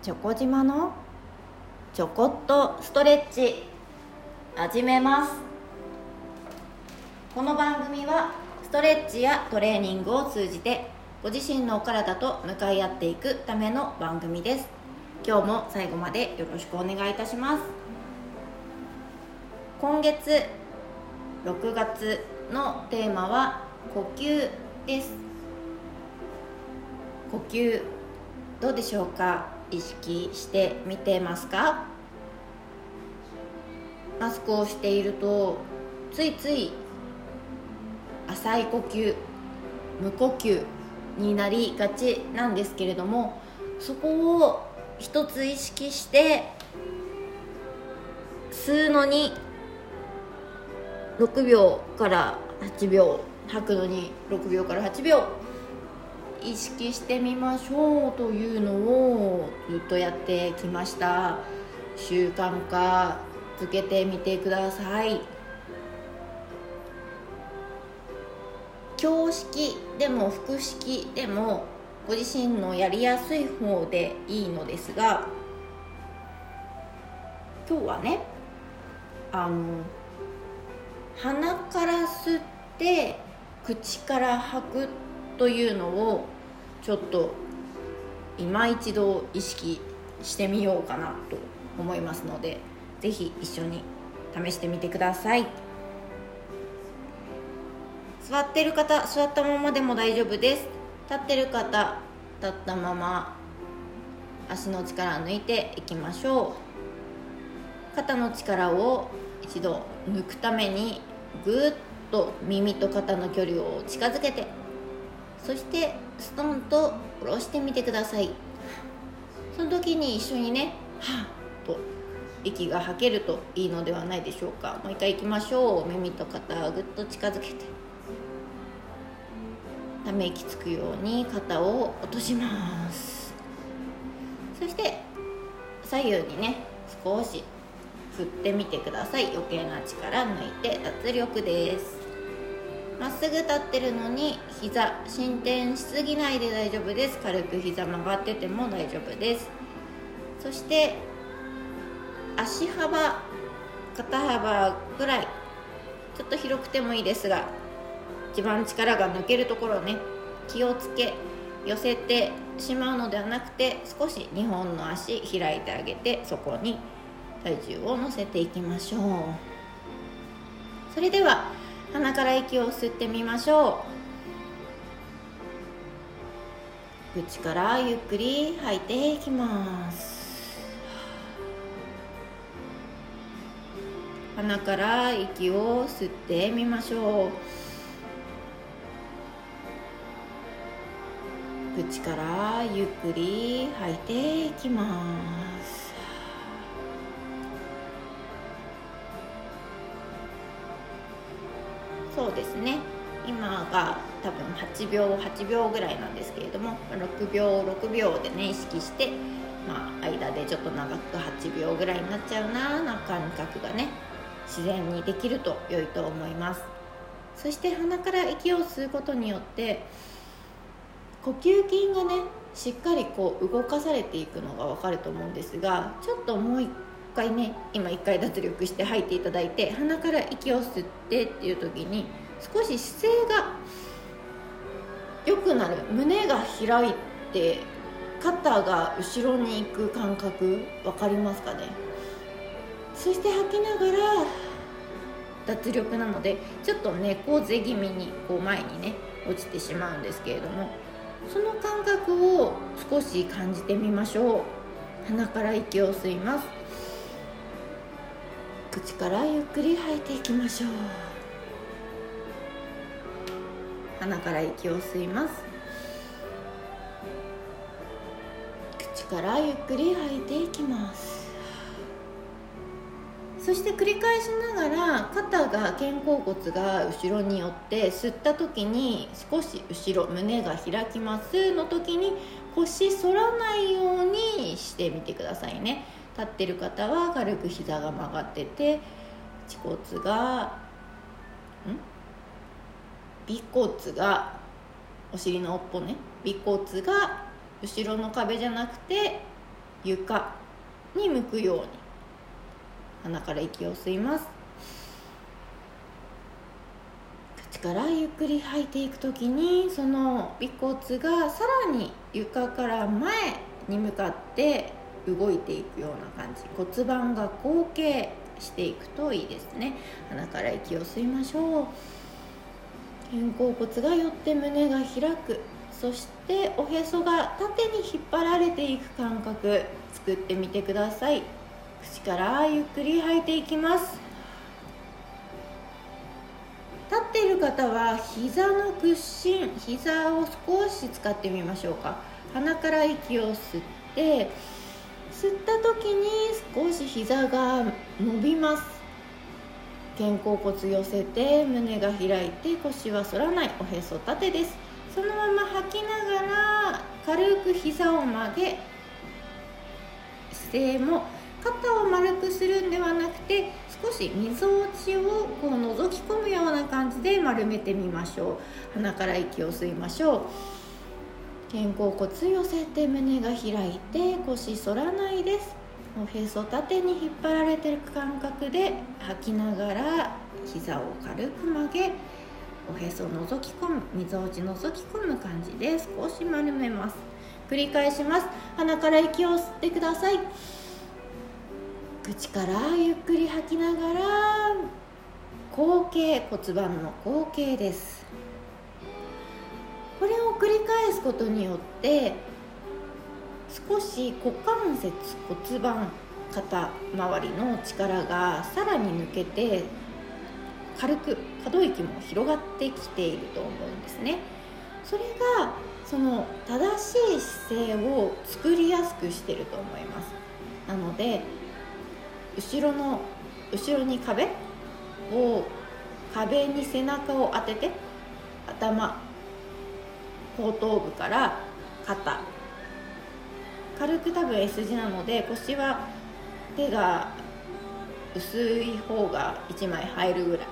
チョコ島のちょこっとストレッチ。始めます。この番組はストレッチやトレーニングを通じてご自身のお体と向かい合っていくための番組です。今日も最後までよろしくお願いいたします。今月6月のテーマは呼吸です。呼吸どうでしょうか？意識してみてますか？マスクをしているとついつい浅い呼吸無呼吸になりがちなんですけれどもそこを一つ意識して吸うのに6秒から8秒吐くのに6秒から8秒意識してみましょうというのをずっとやってきました。習慣化続けてみてください。教式でも複式でもご自身のやりやすい方でいいのですが今日はねあの鼻から吸って口から吐くというのをちょっと今一度意識してみようかなと思いますので是非一緒に試してみてください。座ってる方座ったままでも大丈夫です。立ってる方立ったまま足の力抜いていきましょう。肩の力を一度抜くためにぐっと耳と肩の距離を近づけてそしてストンと下ろしてみてください。その時に一緒にねはっと息が吐けるといいのではないでしょうか。もう一回いきましょう。耳と肩をぐっと近づけて。ため息つくように肩を落とします。そして左右にね少し振ってみてください。余計な力抜いて脱力です。まっすぐ立ってるのに膝進展しすぎないで大丈夫です。軽く膝曲がってても大丈夫です。そして足幅肩幅ぐらいちょっと広くてもいいですが一番力が抜けるところね。気をつけ寄せてしまうのではなくて少し2本の足開いてあげてそこに体重を乗せていきましょう。それでは鼻から息を吸ってみましょう。口からゆっくり吐いていきます。鼻から息を吸ってみましょう。口からゆっくり吐いていきます。そうですね。今が多分8秒8秒ぐらいなんですけれども6秒6秒でね意識してまあ間でちょっと長く8秒ぐらいになっちゃうなな感覚がね自然にできると良いと思います。そして鼻から息を吸うことによって呼吸筋がねしっかりこう動かされていくのが分かると思うんですがちょっともう一回ね今1回脱力して吐いていただいて鼻から息を吸ってっていう時に少し姿勢が良くなる。胸が開いて肩が後ろに行く感覚分かりますかね？そして吐きながら脱力なのでちょっと猫背気味にこう前にね落ちてしまうんですけれどもその感覚を少し感じてみましょう。鼻から息を吸います。口からゆっくり吐いていきましょう。鼻から息を吸います。口からゆっくり吐いていきます。そして繰り返しながら肩が肩甲骨が後ろに寄って吸った時に少し後ろ胸が開きますの時に腰反らないようにしてみてくださいね。立ってる方は軽く膝が曲がってて恥骨がん？尾骨がお尻の尾っぽね。尾骨が後ろの壁じゃなくて床に向くように。鼻から息を吸います。口からゆっくり吐いていく時にその尾骨がさらに床から前に向かって動いていくような感じ骨盤が後傾していくといいですね。鼻から息を吸いましょう。肩甲骨が寄って胸が開く。そしておへそが縦に引っ張られていく感覚。作ってみてください口からゆっくり吐いていきます。立っている方は膝の屈伸膝を少し使ってみましょうか。鼻から息を吸って吸った時に少し膝が伸びます。肩甲骨寄せて胸が開いて腰は反らないおへそ縦です。そのまま吐きながら軽く膝を曲げ姿勢も肩を丸くするんではなくて少しみぞおちをこう覗き込むような感じで丸めてみましょう。鼻から息を吸いましょう。肩甲骨寄せて胸が開いて腰反らないですおへそ縦に引っ張られてる感覚で吐きながら膝を軽く曲げおへそを覗き込むみぞおち覗き込む感じで少し丸めます。繰り返します。鼻から息を吸ってください。口からゆっくり吐きながら後傾骨盤の後傾です。これを繰り返すことによって少し股関節骨盤肩周りの力がさらに抜けて軽く可動域も広がってきていると思うんですね。それがその正しい姿勢を作りやすくしてると思います。なので後ろの後ろに壁を壁に背中を当てて頭後頭部から肩。軽く多分 S 字なので腰は手が薄い方が1枚入るぐらい。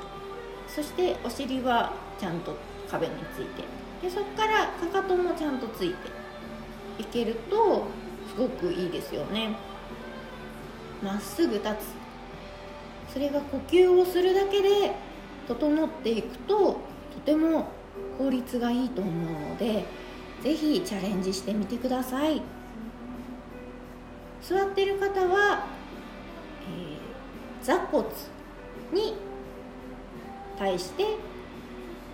そしてお尻はちゃんと壁について。でそこからかかともちゃんとついて。いけるとすごくいいですよね。まっすぐ立つ。それが呼吸をするだけで整っていくととても効率がいいと思うので是非チャレンジしてみてください。座ってる方は、えー、座骨に対して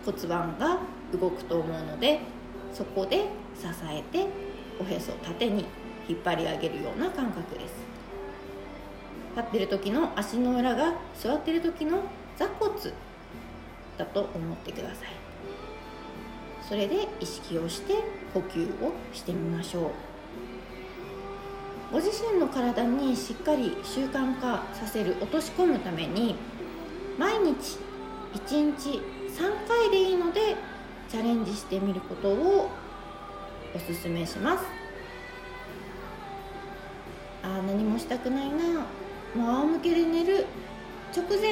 骨盤が動くと思うのでそこで支えておへそ縦に引っ張り上げるような感覚です。立ってる時の足の裏が座ってる時の座骨だと思ってください。それで意識をして呼吸をしてみましょう。ご自身の体にしっかり習慣化させる落とし込むために毎日1日3回でいいのでチャレンジしてみることをおすすめします。ああ何もしたくないなもう仰向けで寝る。直前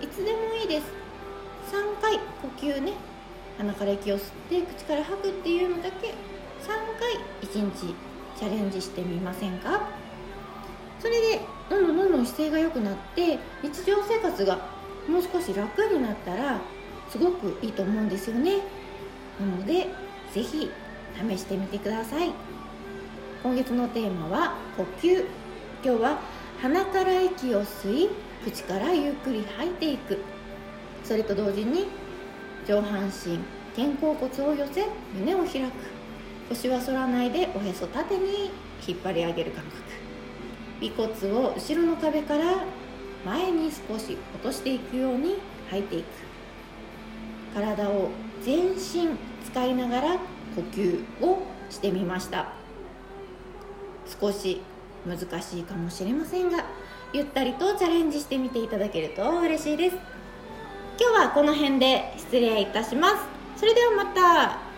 いつでもいいです。3回呼吸ね。鼻から息を吸って口から吐くっていうのだけ3回1日チャレンジしてみませんか？それでどんどんどんどん姿勢が良くなって日常生活がもう少し楽になったらすごくいいと思うんですよね。なので是非試してみてください。今月のテーマは呼吸。今日は鼻から息を吸い口からゆっくり吐いていく。それと同時に上半身肩甲骨を寄せ胸を開く。腰は反らないでおへそ縦に引っ張り上げる感覚。尾骨を後ろの壁から前に少し落としていくように吐いていく。体を全身使いながら呼吸をしてみました。少し難しいかもしれませんがゆったりとチャレンジしてみていただけると嬉しいです。今日はこの辺で失礼いたします。それではまた。